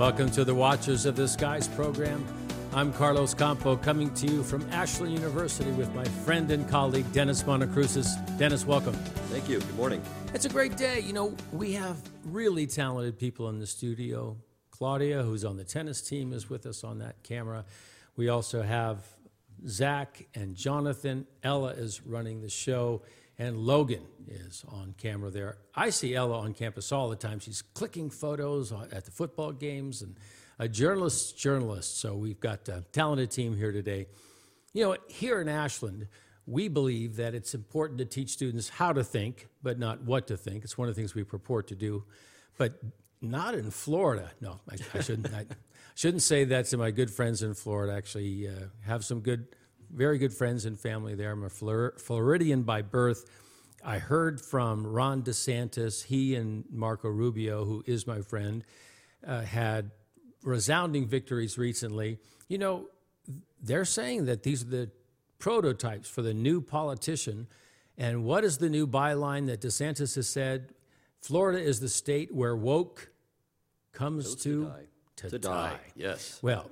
Welcome to the Watchers of the Skies program. I'm Carlos Campo coming to you from Ashland University with my friend and colleague Dennis Monokroussos. Dennis, welcome. Thank you. Good morning. It's a great day. You know, we have really talented people in the studio. Claudia, who's on the tennis team, is with us on that camera. We also have Zach and Jonathan. Ella is running the show, and Logan is on camera there. I see Ella on campus all the time. She's clicking photos at the football games and a journalist's journalist. So we've got a talented team here today. You know, here in Ashland, we believe that it's important to teach students how to think, but not what to think. It's one of the things we purport to do, but not in Florida. No, I, I shouldn't. I shouldn't say that to my good friends in Florida. Actually, uh, have some good, very good friends and family there. I'm a Flor- Floridian by birth. I heard from Ron DeSantis. He and Marco Rubio, who is my friend, uh, had resounding victories recently. You know, they're saying that these are the prototypes for the new politician. And what is the new byline that DeSantis has said? Florida is the state where woke comes to, to, die. To, to die. die. Yes. Well,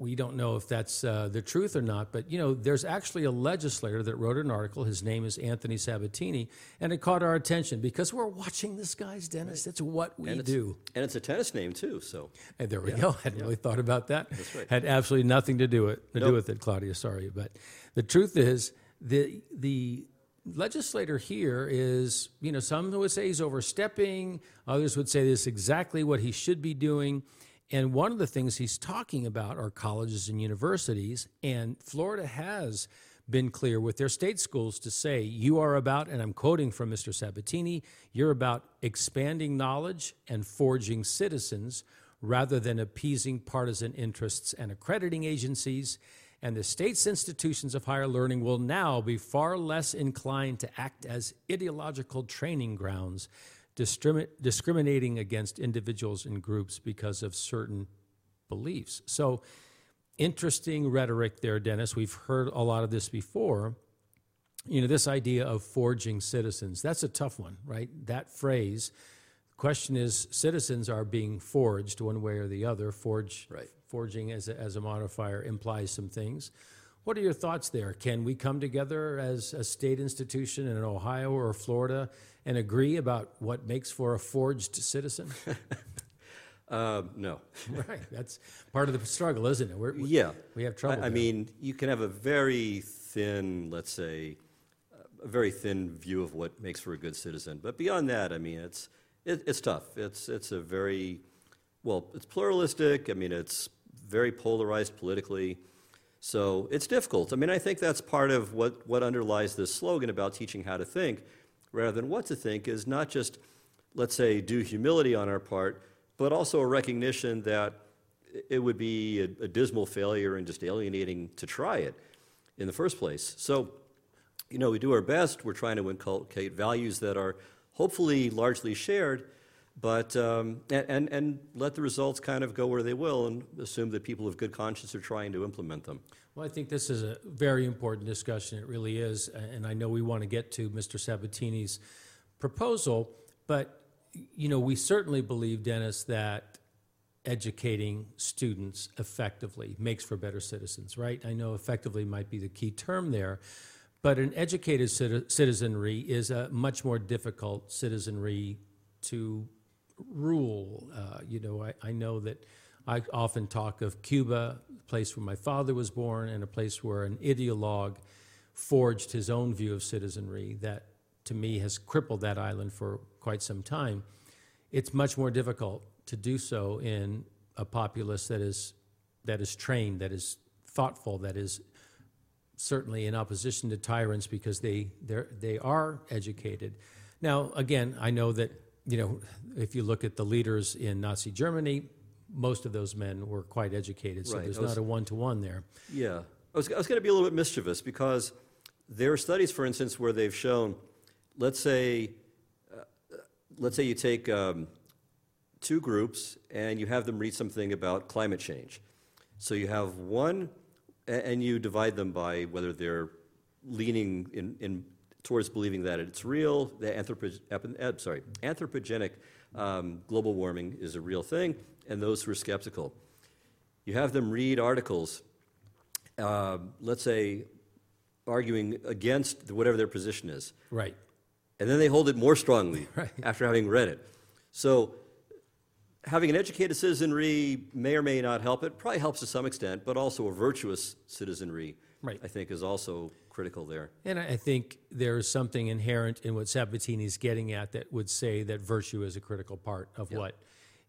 we don't know if that's uh, the truth or not, but you know, there's actually a legislator that wrote an article. His name is Anthony Sabatini, and it caught our attention because we're watching this guy's Dennis. That's what we and do. And it's a tennis name too. So and there we yeah. go. I hadn't yeah. really thought about that. That's right. Had absolutely nothing to do it to nope. do with it, Claudia. Sorry, but the truth is the the legislator here is, you know, some would say he's overstepping, others would say this is exactly what he should be doing. And one of the things he's talking about are colleges and universities. And Florida has been clear with their state schools to say, you are about, and I'm quoting from Mr. Sabatini, you're about expanding knowledge and forging citizens rather than appeasing partisan interests and accrediting agencies. And the state's institutions of higher learning will now be far less inclined to act as ideological training grounds discriminating against individuals and groups because of certain beliefs. So, interesting rhetoric there, Dennis. We've heard a lot of this before. You know, this idea of forging citizens, that's a tough one, right? That phrase. The question is citizens are being forged one way or the other. Forge, right. Forging as a, as a modifier implies some things. What are your thoughts there? Can we come together as a state institution in Ohio or Florida and agree about what makes for a forged citizen? uh, no. right. That's part of the struggle, isn't it? We're, we're, yeah. We have trouble. I, I mean, you can have a very thin, let's say, a very thin view of what makes for a good citizen. But beyond that, I mean, it's, it, it's tough. It's, it's a very, well, it's pluralistic. I mean, it's very polarized politically. So it's difficult. I mean, I think that's part of what, what underlies this slogan about teaching how to think rather than what to think is not just, let's say, due humility on our part, but also a recognition that it would be a, a dismal failure and just alienating to try it in the first place. So, you know, we do our best. We're trying to inculcate values that are hopefully largely shared, but um, and, and, let the results kind of go where they will and assume that people of good conscience are trying to implement them. Well, I think this is a very important discussion. It really is. And I know we want to get to Mr. Sabatini's proposal, but, you know, we certainly believe, Dennis, that educating students effectively makes for better citizens, right? I know effectively might be the key term there, but an educated citizenry is a much more difficult citizenry to rule. Uh, you know, I, I know that I often talk of Cuba, a place where my father was born, and a place where an ideologue forged his own view of citizenry that, to me, has crippled that island for quite some time. It's much more difficult to do so in a populace that is, that is trained, that is thoughtful, that is certainly in opposition to tyrants because they, they are educated. Now, again, I know that you know, if you look at the leaders in Nazi Germany, most of those men were quite educated, so right. there's was, not a one to one there. Yeah. I was, I was going to be a little bit mischievous because there are studies, for instance, where they've shown, let's say, uh, let's say you take um, two groups and you have them read something about climate change. So you have one, and you divide them by whether they're leaning in, in towards believing that it's real, the anthropo- sorry, anthropogenic um, global warming is a real thing, and those who are skeptical. You have them read articles, uh, let's say, arguing against whatever their position is, Right. and then they hold it more strongly Right. after having read it. So, having an educated citizenry may or may not help it, probably helps to some extent, but also a virtuous citizenry, Right. I think, is also critical there. And I think there is something inherent in what Sabatini is getting at that would say that virtue is a critical part of what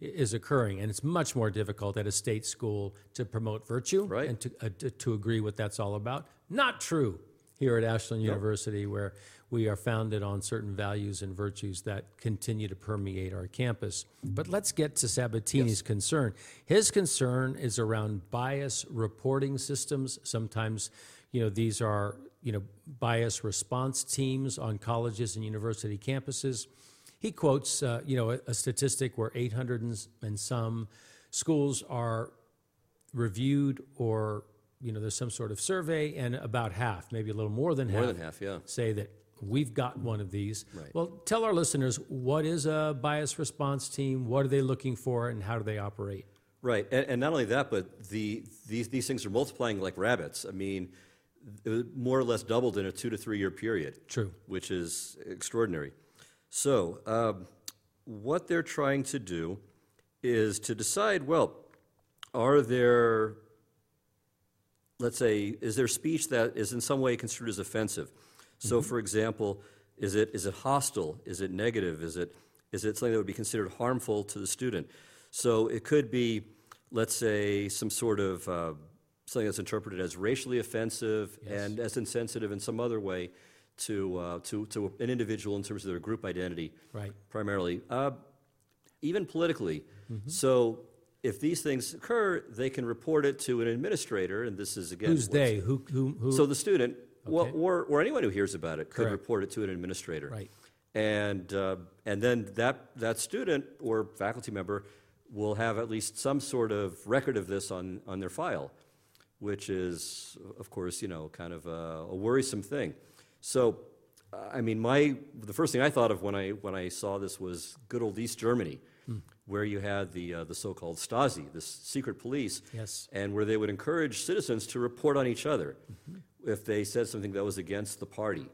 is occurring. And it's much more difficult at a state school to promote virtue Right. and to, uh, to, to agree what that's all about. Not true here at Ashland University, where we are founded on certain values and virtues that continue to permeate our campus. But let's get to Sabatini's concern. His concern is around bias reporting systems. Sometimes, you know, these are, you know, bias response teams on colleges and university campuses. He quotes, uh, you know, a, a statistic where 800 and, some schools are reviewed or you know there's some sort of survey and about half maybe a little more than More half than half, yeah. say that we've got one of these Right. well tell our listeners what is a bias response team what are they looking for and how do they operate Right, and, and not only that, but the, these, these things are multiplying like rabbits. I mean, it more or less doubled in a two to three year period. True. Which is extraordinary. So, um, what they're trying to do is to decide well, are there, let's say, is there speech that is in some way construed as offensive? So, for example, is it, is it hostile? Is it negative? Is it, is it something that would be considered harmful to the student? So, it could be, let's say, some sort of uh, something that's interpreted as racially offensive and as insensitive in some other way to, uh, to, to an individual in terms of their group identity right primarily, uh, even politically. So if these things occur, they can report it to an administrator, and this is again who's they who who, who So the student, Okay. or or anyone who hears about it, could Correct. report it to an administrator. Right. And uh, and then that that student or faculty member will have at least some sort of record of this on on their file, which is of course you know kind of a, a worrisome thing. So. I mean, my the first thing I thought of when I when I saw this was good old East Germany, where you had the uh, the so-called Stasi, this secret police, Yes. and where they would encourage citizens to report on each other if they said something that was against the party.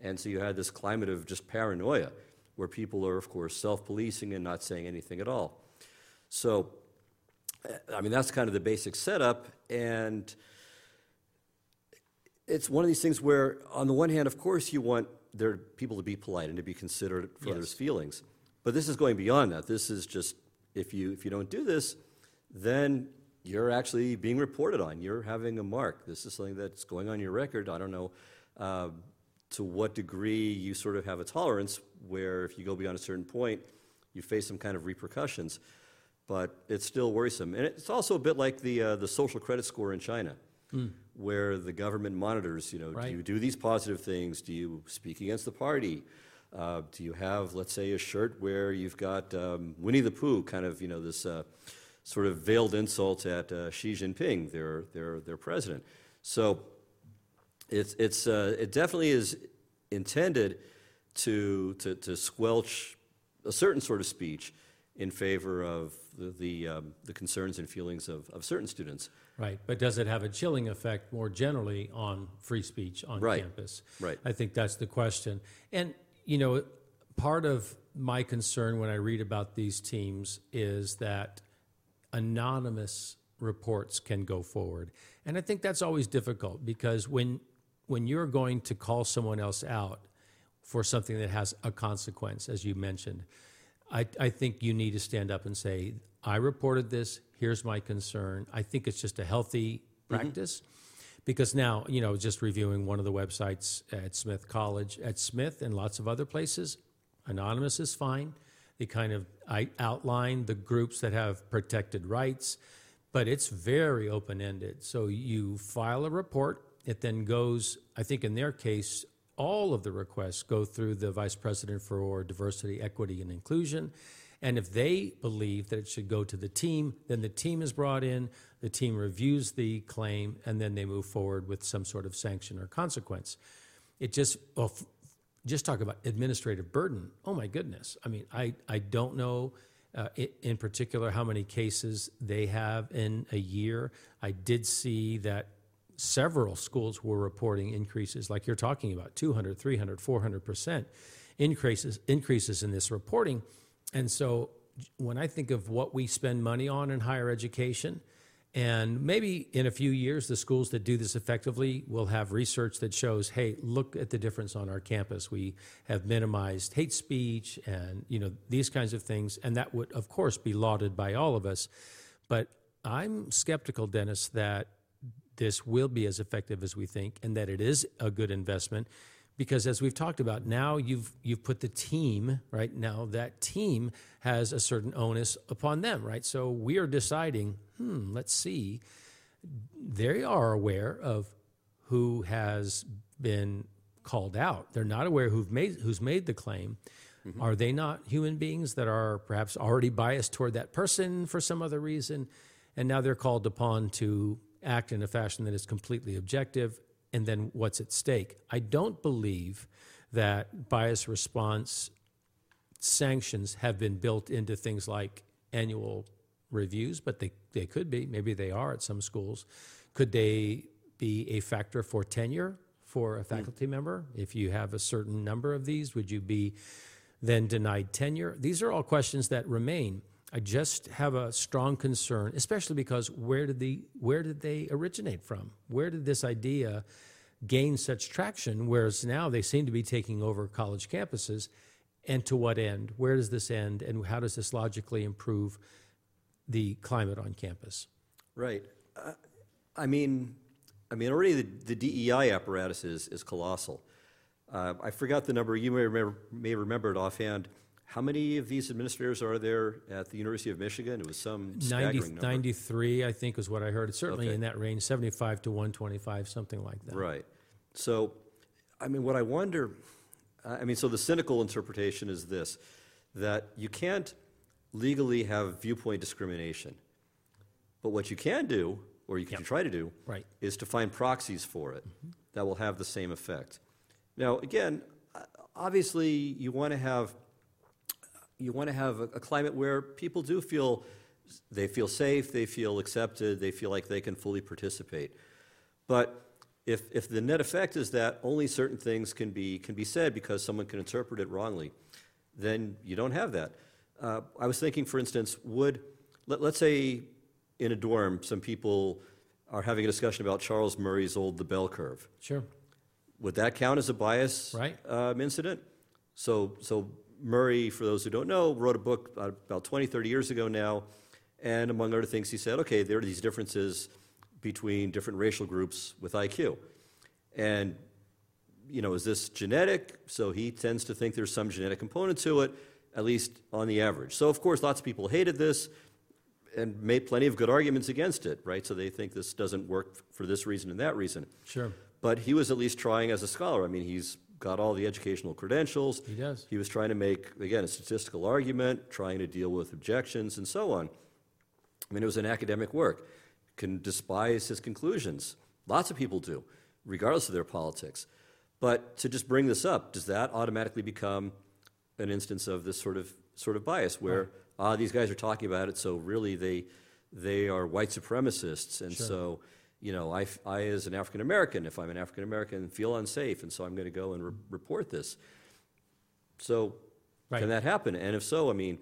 And so you had this climate of just paranoia where people are, of course, self policing and not saying anything at all. So, I mean, that's kind of the basic setup. And it's one of these things where, on the one hand, of course, you want their people to be polite and to be considerate for others' feelings. But this is going beyond that. This is just if you if you don't do this, then you're actually being reported on. You're having a mark. This is something that's going on your record. I don't know uh, to what degree you sort of have a tolerance where if you go beyond a certain point, you face some kind of repercussions. But it's still worrisome, and it's also a bit like the uh, the social credit score in China, where the government monitors. You know, Right. do you do these positive things? Do you speak against the party? Uh, do you have, let's say, a shirt where you've got um, Winnie the Pooh, kind of, you know, this uh, sort of veiled insult at uh, Xi Jinping, their, their, their president? So it's, it's, uh, it definitely is intended to, to, to squelch a certain sort of speech in favor of the, the, um, the concerns and feelings of, of certain students. Right, but does it have a chilling effect more generally on free speech on Right, campus? right. I think that's the question. And, you know, part of my concern when I read about these teams is that anonymous reports can go forward. And I think that's always difficult because when, when you're going to call someone else out for something that has a consequence, as you mentioned, I, I think you need to stand up and say, I reported this, here's my concern. I think it's just a healthy mm-hmm. practice. Because now, you know, just reviewing one of the websites at Smith College, at Smith and lots of other places, anonymous is fine. They kind of I outline the groups that have protected rights, but it's very open ended. So you file a report, it then goes, I think in their case, all of the requests go through the Vice President for Diversity, Equity, and Inclusion. And if they believe that it should go to the team, then the team is brought in, the team reviews the claim, and then they move forward with some sort of sanction or consequence. It just, well, just talk about administrative burden. Oh my goodness. I mean, I, I don't know uh, in particular how many cases they have in a year. I did see that several schools were reporting increases like you're talking about 200 300 400% increases increases in this reporting. And so when i think of what we spend money on in higher education and maybe in a few years the schools that do this effectively will have research that shows hey look at the difference on our campus. We have minimized hate speech and you know these kinds of things and that would of course be lauded by all of us. But i'm skeptical dennis that this will be as effective as we think and that it is a good investment. Because as we've talked about now you've you've put the team right? Now that team has a certain onus upon them right? So we are deciding hmm let's see. They are aware of who has been called out. They're not aware who've made who's made the claim. Are they not human beings that are perhaps already biased toward that person for some other reason? And now they're called upon to act in a fashion that is completely objective and then what's at stake i don't believe that bias response sanctions have been built into things like annual reviews, but they, they could be. Maybe they are at some schools. Could they be a factor for tenure for a hmm. faculty member? If you have a certain number of these, would you be then denied tenure? These are all questions that remain. I just have a strong concern, especially because where did the where did they originate from? Where did this idea gain such traction? Whereas now they seem to be taking over college campuses, and to what end? Where does this end, and how does this logically improve the climate on campus? Right. Uh, I mean, I mean, already the, the DEI apparatus is, is colossal. Uh, I forgot the number. You may remember, may remember it offhand. How many of these administrators are there at the University of Michigan? It was some 90, staggering number. 93, I think, is what I heard. It's certainly Okay. in that range, 75 to 125, something like that. Right. So, I mean, what I wonder, I mean, so the cynical interpretation is this that you can't legally have viewpoint discrimination. But what you can do, or you can Yep. try to do, Right. is to find proxies for it mm-hmm. that will have the same effect. Now, again, obviously, you want to have you want to have a, a climate where people do feel they feel safe, they feel accepted, they feel like they can fully participate. But if, if the net effect is that only certain things can be, can be said because someone can interpret it wrongly, then you don't have that. Uh, I was thinking, for instance, would, let, let's say in a dorm, some people are having a discussion about Charles Murray's old The Bell Curve. Sure. Would that count as a bias Right. um, incident? So, so Murray, for those who don't know, wrote a book about 20, 30 years ago now, and among other things, he said, okay, there are these differences between different racial groups with IQ. And, you know, is this genetic? So he tends to think there's some genetic component to it, at least on the average. So, of course, lots of people hated this and made plenty of good arguments against it, right? So they think this doesn't work for this reason and that reason. Sure. But he was at least trying as a scholar. I mean, he's got all the educational credentials. He does. He was trying to make, again, a statistical argument, trying to deal with objections and so on. I mean, it was an academic work. Can despise his conclusions. Lots of people do, regardless of their politics. But to just bring this up, does that automatically become an instance of this sort of sort of bias where ah these guys are talking about it, so really they they are white supremacists, and Sure. so you know I, I as an African American, if I'm an African American, feel unsafe, and so I'm going to go and re- report this. So Right. can that happen? And if so, I mean,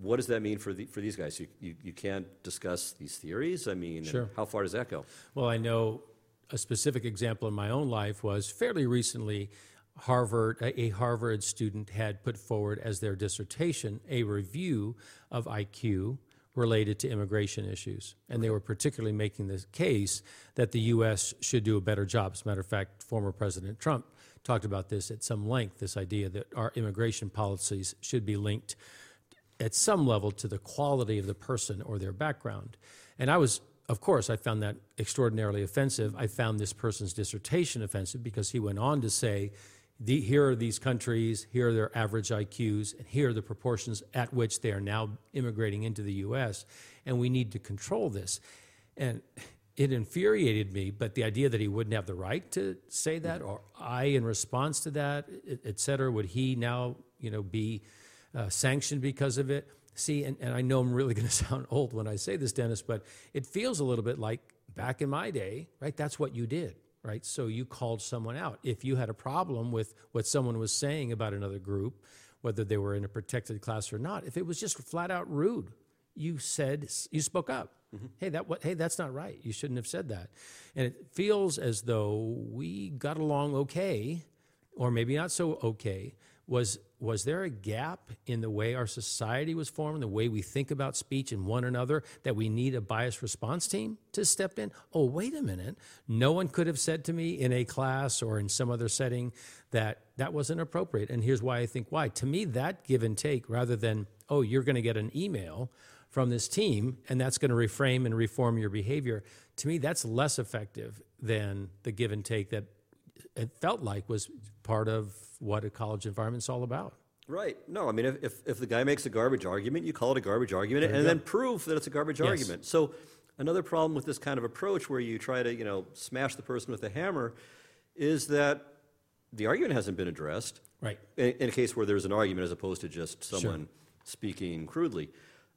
what does that mean for the, for these guys? You, you, you can't discuss these theories. I mean, Sure. how far does that go? Well, I know a specific example in my own life was fairly recently. Harvard, a a Harvard student had put forward as their dissertation a review of IQ related to immigration issues. And they were particularly making the case that the U.S. should do a better job. As a matter of fact, former President Trump talked about this at some length this idea that our immigration policies should be linked at some level to the quality of the person or their background. And I was, of course, I found that extraordinarily offensive. I found this person's dissertation offensive because he went on to say, the, here are these countries, here are their average IQs, and here are the proportions at which they are now immigrating into the US, and we need to control this. And it infuriated me, but the idea that he wouldn't have the right to say that, or I, in response to that, et- et cetera, would he now, you know, be uh, sanctioned because of it? See, and, and I know I'm really going to sound old when I say this, Dennis, but it feels a little bit like back in my day, right? That's what you did, right? So you called someone out. If you had a problem with what someone was saying about another group, whether they were in a protected class or not, if it was just flat out rude, you said you spoke up. Mm-hmm. Hey, that what? Hey, that's not right. You shouldn't have said that. And it feels as though we got along okay, or maybe not so okay. Was was there a gap in the way our society was formed, the way we think about speech and one another, that we need a bias response team to step in? Oh, wait a minute. No one could have said to me in a class or in some other setting that that wasn't appropriate. And here's why I think why. To me, that give and take, rather than, oh, you're going to get an email from this team and that's going to reframe and reform your behavior, to me, that's less effective than the give and take that it felt like was part of what a college environment's all about. Right. No, I mean, if, if, if the guy makes a garbage argument, you call it a garbage argument and then prove that it's a garbage Yes. argument. So another problem with this kind of approach where you try to, you know, smash the person with a hammer is that the argument hasn't been addressed. Right. In, in a case where there's an argument as opposed to just someone speaking crudely.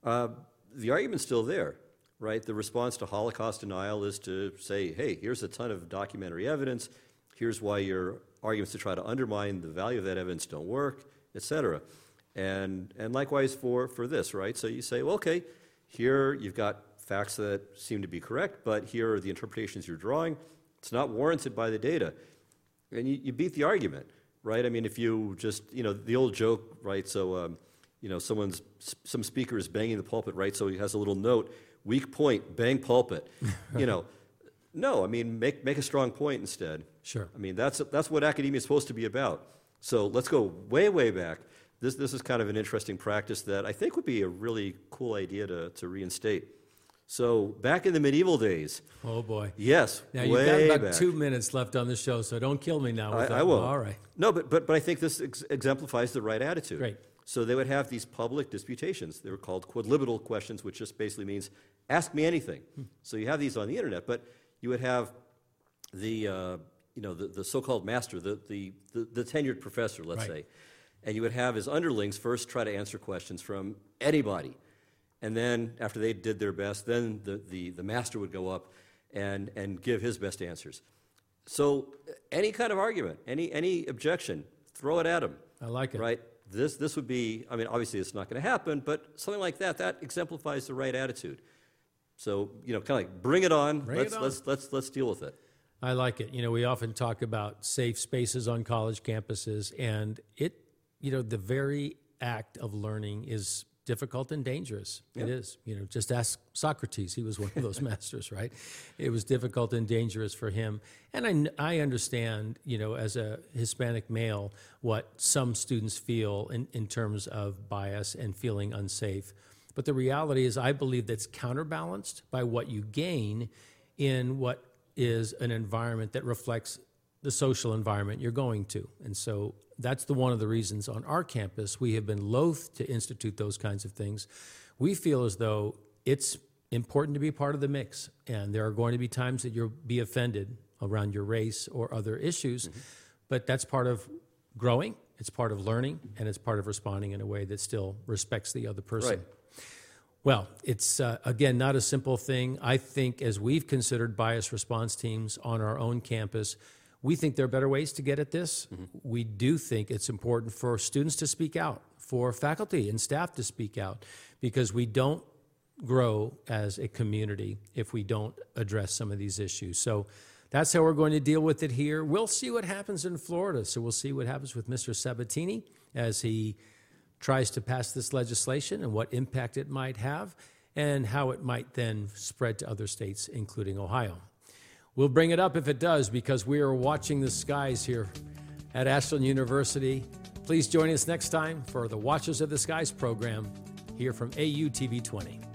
Uh, the argument's still there, right? The response to Holocaust denial is to say, hey, here's a ton of documentary evidence. Here's why your arguments to try to undermine the value of that evidence don't work, et cetera. And, and likewise for, for this, right? So you say, well, okay, here you've got facts that seem to be correct, but here are the interpretations you're drawing. It's not warranted by the data. And you, you beat the argument, right? I mean, if you just, you know, the old joke, right? So, um, you know, someone's, some speaker is banging the pulpit, right? So he has a little note, weak point, bang pulpit. you know, no, I mean, make, make a strong point instead. Sure. I mean, that's, that's what academia is supposed to be about. So let's go way, way back. This, this is kind of an interesting practice that I think would be a really cool idea to, to reinstate. So back in the medieval days, Oh boy. yes, Now you've got about back. two minutes left on the show, so don't kill me now. I, I won't. All right. No, but, but, but I think this ex- exemplifies the right attitude. Great. So they would have these public disputations. They were called quodlibetal questions, which just basically means ask me anything. Hmm. So you have these on the internet, but you would have the, uh, you know, the, the so-called master, the, the, the, the tenured professor, let's Right. say. And you would have his underlings first try to answer questions from anybody. And then, after they did their best, then the, the, the master would go up and, and give his best answers. So, any kind of argument, any, any objection, throw it at him. I like it. Right? This, this would be, I mean, obviously it's not going to happen, but something like that, that exemplifies the right attitude. So, you know, kind of like bring it on. Bring let's, it on. Let's, let's, let's deal with it. I like it. You know, we often talk about safe spaces on college campuses, and it, you know, the very act of learning is difficult and dangerous. It is. You know, just ask Socrates. He was one of those masters, right? It was difficult and dangerous for him. And I, I understand, you know, as a Hispanic male, what some students feel in, in terms of bias and feeling unsafe. But the reality is, I believe that's counterbalanced by what you gain in what is an environment that reflects the social environment you're going to. And so that's the one of the reasons on our campus we have been loath to institute those kinds of things. We feel as though it's important to be part of the mix, and there are going to be times that you'll be offended around your race or other issues, mm-hmm. but that's part of growing, it's part of learning, and it's part of responding in a way that still respects the other person. Right. Well, it's uh, again not a simple thing. I think as we've considered bias response teams on our own campus, we think there are better ways to get at this. We do think it's important for students to speak out, for faculty and staff to speak out, because we don't grow as a community if we don't address some of these issues. So that's how we're going to deal with it here. We'll see what happens in Florida. So we'll see what happens with Mr. Sabatini as he tries to pass this legislation and what impact it might have and how it might then spread to other states, including Ohio. We'll bring it up if it does because we are watching the skies here at Ashland University. Please join us next time for the Watchers of the Skies program here from AU TV 20.